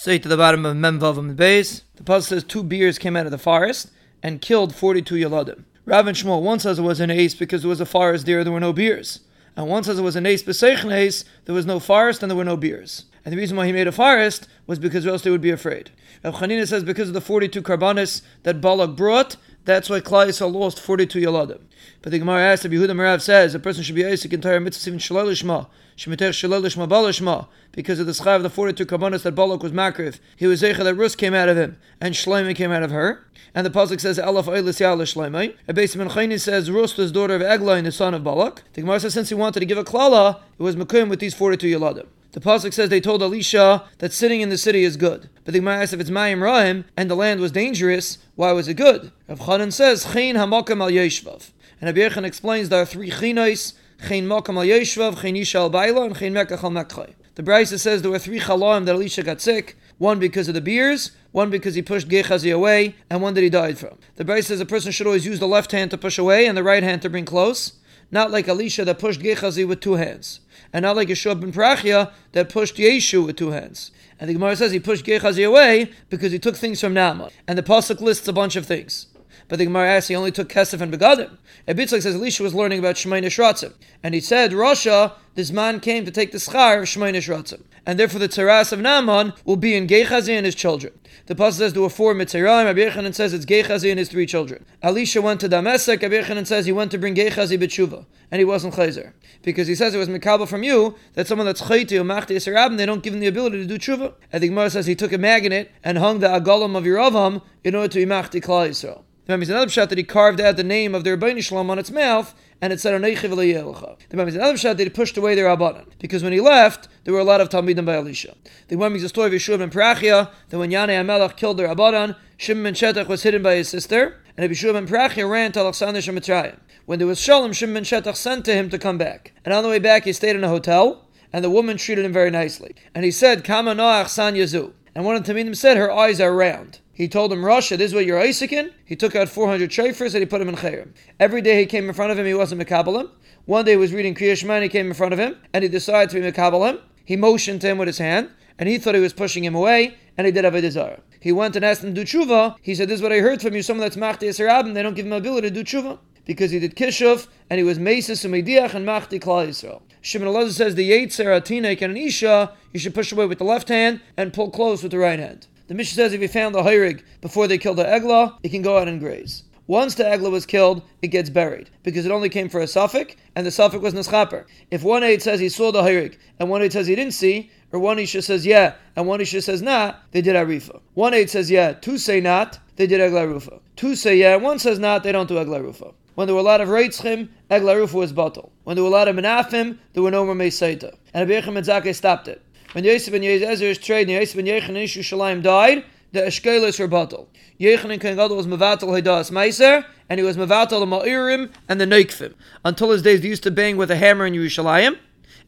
Straight to the bottom of Memvav the base. The puzzle says two bears came out of the forest and killed 42 Yaladim. Rav and Shmuel, one says it was an ace because there was a forest there, there were no beers. And one says it was an ace beseichen ace, there was no forest and there were no beers. And the reason why he made a forest was because else they would be afraid. Rav Chanina says because of the 42 karbanis that Balak brought, that's why Klal Yisrael lost 42 Yaladim. But the Gemara asks, Yehuda Marav says a person should be Isaac entire mitzvah even shalal lishma, shemitech shalal balishma, because of the schai of the 42 karbanis that Balak was makriv. He was zeicha that Rus came out of him, and Shloimeh came out of her. And the pasuk says, Elaf Eilis Yal Shloimeh. And basically, Menchayni says, Rus was daughter of Eglain, the son of Balak. The Gemara says, since he wanted to give a klala, it was Mekum with these 42 Yaladim. The pasuk says they told Elisha that sitting in the city is good. But the Gemara asks if it's Mayim Rahim and the land was dangerous, why was it good? Rav Chanan says Chen Hamakam Al Yeshvav, and Rabbi explains there are three chinos: Chen Makam Al Yeshvav, Chen Isha Al Baila, and Chen Mekach Al Mekchay. The Brisa says there were three chalaim that Elisha got sick. One because of the beers, one because he pushed Gehazi away, and one that he died from. The Brisa says a person should always use the left hand to push away and the right hand to bring close, not like Elisha that pushed Gehazi with two hands and not like Yeshua ben Prachia that pushed Yeshu with two hands. And the Gemara says he pushed Gehazi away because he took things from Naaman. And the Pasuk lists a bunch of things. But the Gemara asks he only took Kesef and Begadim. And Bitzak says Elisha was learning about Shemaine Shratzim. And he said, Rasha, this man came to take the schar of Shemaine Shratzim. And therefore the Tzaras of Naaman will be in Gehazi and his children. The pasuk says there were four mitzrayim. Rabbi Yechanan says it's Gechazi and his three children. Elisha went to Damascus. Rabbi Yechanan says he went to bring Gechazi b'tshuva, and he wasn't chayzer because he says it was mikabel from you that someone that's chayti or machti yisarabim they don't give him the ability to do tshuva. And the Gemara says he took a magnet and hung the agalam of Yeravam in order to be machti klal Yisrael. Remember, another shot that he carved out the name of the Rebbeinu Shalom on its mouth, and it said Aneichiv The Gemara another shot that he pushed away their Rabbanan, because when he left, there were a lot of Talmidim by Elisha. The Gemara makes the story of Yeshua ben Parachia, that when Yanei Amelach killed their Rabbanan, Shimon ben Shetach was hidden by his sister, and Yeshua ben Parachia ran to Alexander Shemitrayim. When there was Shalom, Shimon ben Shetach sent to him to come back. And on the way back, he stayed in a hotel, and the woman treated him very nicely. And he said, Kama Noach San Yazu. And one of the Talmidim said, her eyes are round. He told him, Rasha, this is what you're Isaac. He took out 400 shafers and he put him in chayrim. Every day he came in front of him, he wasn't Mekabalim. One day he was reading Kriya Shema and he came in front of him and he decided to be Mekabalim. He motioned to him with his hand and he thought he was pushing him away and he did have a desire. He went and asked him to do tshuva. He said, This is what I heard from you. Someone that's Machti Yisrael, they don't give him ability to do tshuva. Because he did Kishuf and he was Mesis and and Machti Klal Yisrael. Shimon Elazar says the Yetzer, Atinek, and an Isha, you should push away with the left hand and pull close with the right hand. The Mishnah says if you found the Hayrig before they killed the Eglah, it can go out and graze. Once the Eglah was killed, it gets buried because it only came for a suffix, and the suffix was Neschaper. If one aid says he saw the Hayrig and one aid says he didn't see, or one Isha says yeah and one Isha says nah, they did Arifa. One aid says yeah, two say not, they did Eglah Rufa. Two say yeah, one says not, they don't do Eglah Rufa. When there were a lot of Reitzchim, Eglah Rufa was bottle. When there were a lot of Menafim, there were no more Mesaita. And Abiyachim and Zakeh stopped it. When Yosef and Yezer's trade, and Yosef and Yechon and Ishu died, the Eshkelis were battle. Yechanan was Mavatal Hidas Meiser, and he was Mavatal the Ma'irim and the Neikfim. Until his days, he used to bang with a hammer in Yerushalayim,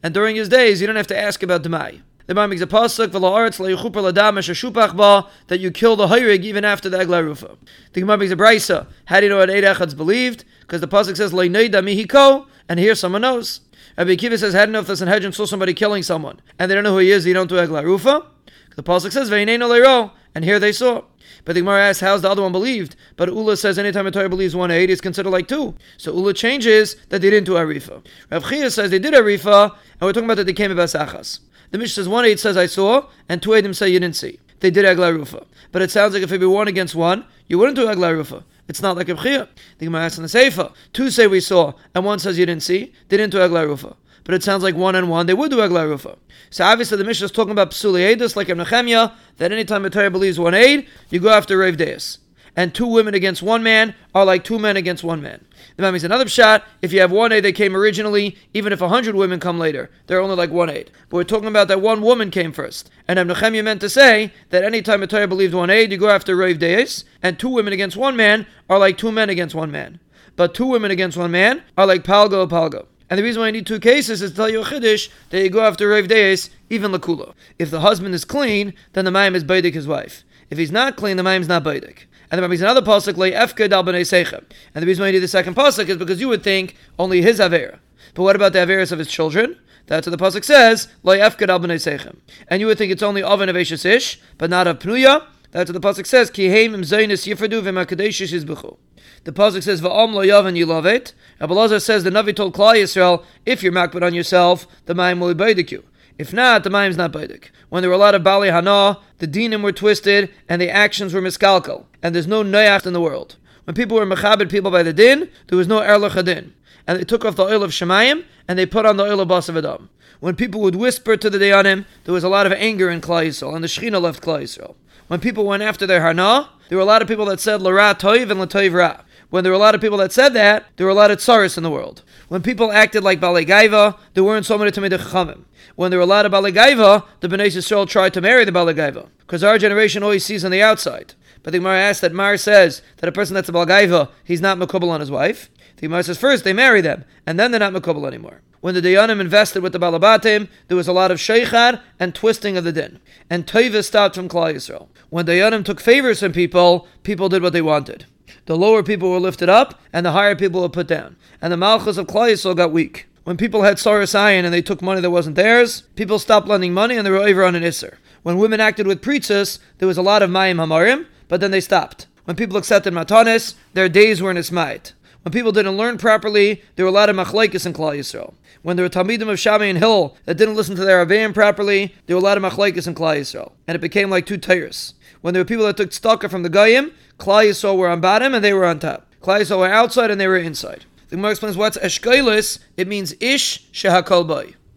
and during his days, you don't have to ask about Demai. The Bible makes a pasuk that you kill the hayrig even after the eglarufa. The Gemara makes a brisa. How do you know what eight echad's believed? Because the pasuk says mihiko, and here someone knows. Rabbi Akiva says, "How do you know if the Sanhedrin saw somebody killing someone and they don't know who he is? They don't do eglarufa." The pasuk says, "Veineino leiro," and here they saw. But the Gemara asks, how's the other one believed? But Ula says anytime a Torah believes one eight, it's considered like two. So Ula changes that they didn't do Arifa. Rav Chia says they did Arifa, and we're talking about that they came about Sachas. The Mishnah says one eight says I saw, and two eight say you didn't see. They did Agla Rufa. But it sounds like if it be one against one, you wouldn't do Agla Rufa. It's not like a Chia. The Gemara asks in the Sefer. Two say we saw, and one says you didn't see. They didn't do Agla Rufa but it sounds like one and one, they would do Eglah Rufa. So obviously the Mishnah is talking about Psuli like in Nehemiah, that anytime a Torah believes one aid, you go after Rav Deus. And two women against one man are like two men against one man. The man means another shot. If you have one aid that came originally, even if a hundred women come later, they're only like one aid. But we're talking about that one woman came first. And Nehemiah meant to say that anytime a Torah believed one aid, you go after Rav Deus, and two women against one man are like two men against one man. But two women against one man are like palgo palgo. And the reason why I need two cases is to tell you a chiddush that you go after Rav Deis, even Lakula. If the husband is clean, then the Maim is Baidik his wife. If he's not clean, the Maim is not Baidik. And then there's another pasuk like Efked al Sechem. And the reason why I need the second pasuk is because you would think only his Avera. But what about the Averas of his children? That's what the pasuk says. Lo yefked al b'nei sechem. And you would think it's only of an ish, but not of pnuya. That's what the pasuk says. Ki heim im zaynis yifradu v'makadeshish izbuchu. The pasuk says va'om lo yavan you love it. Abelazar says the Navi told Klal Yisrael, if you're makbid on yourself, the mayim will be the you. If not, the mayim's not baidik. When there were a lot of bali hana, the dinim were twisted and the actions were miskalkal, and there's no noyach in the world. When people were mechabed people by the din, there was no erlach hadin. And they took off the oil of Shemayim and they put on the oil of Basav Adam. When people would whisper to the Dayanim, there was a lot of anger in Klal Yisrael, and the Shechina left Klal Yisrael. When people went after their Hana, there were a lot of people that said Lara Toiv and Latoiv Ra. When there were a lot of people that said that, there were a lot of tsaris in the world. When people acted like Balei Gaiva, there weren't so many Tamid Chachamim. When there were a lot of Balei Gaiva, the Bnei Yisrael tried to marry the Balei Gaiva. Because our generation always sees on the outside. But the Gemara asks that Mar says that a person that's a Balgaiva, he's not makubal on his wife. The Gemara says first they marry them, and then they're not makubal anymore. When the Dayanim invested with the Balabatim, there was a lot of sheikhad and twisting of the din. And Teva stopped from Klal Yisrael. When Dayanim took favors from people, people did what they wanted. The lower people were lifted up, and the higher people were put down. And the Malchus of Klal got weak. When people had Saras Ayin and they took money that wasn't theirs, people stopped lending money and they were over on an Isser. When women acted with preachers, there was a lot of Mayim Hamarim, but then they stopped. When people accepted Matanis, their days were in Ismait. When people didn't learn properly, there were a lot of machlekes in Klal Yisrael. When there were Talmidim of Shammai and Hillel that didn't listen to their Avayim properly, there were a lot of machlekes in Klal Yisrael. And it became like two tires. When there were people that took stalker from the Goyim, Klal Yisrael were on bottom and they were on top. Klal Yisrael were outside and they were inside. The Gemara explains what's Eshkelis. It means Ish Shehakol Boy.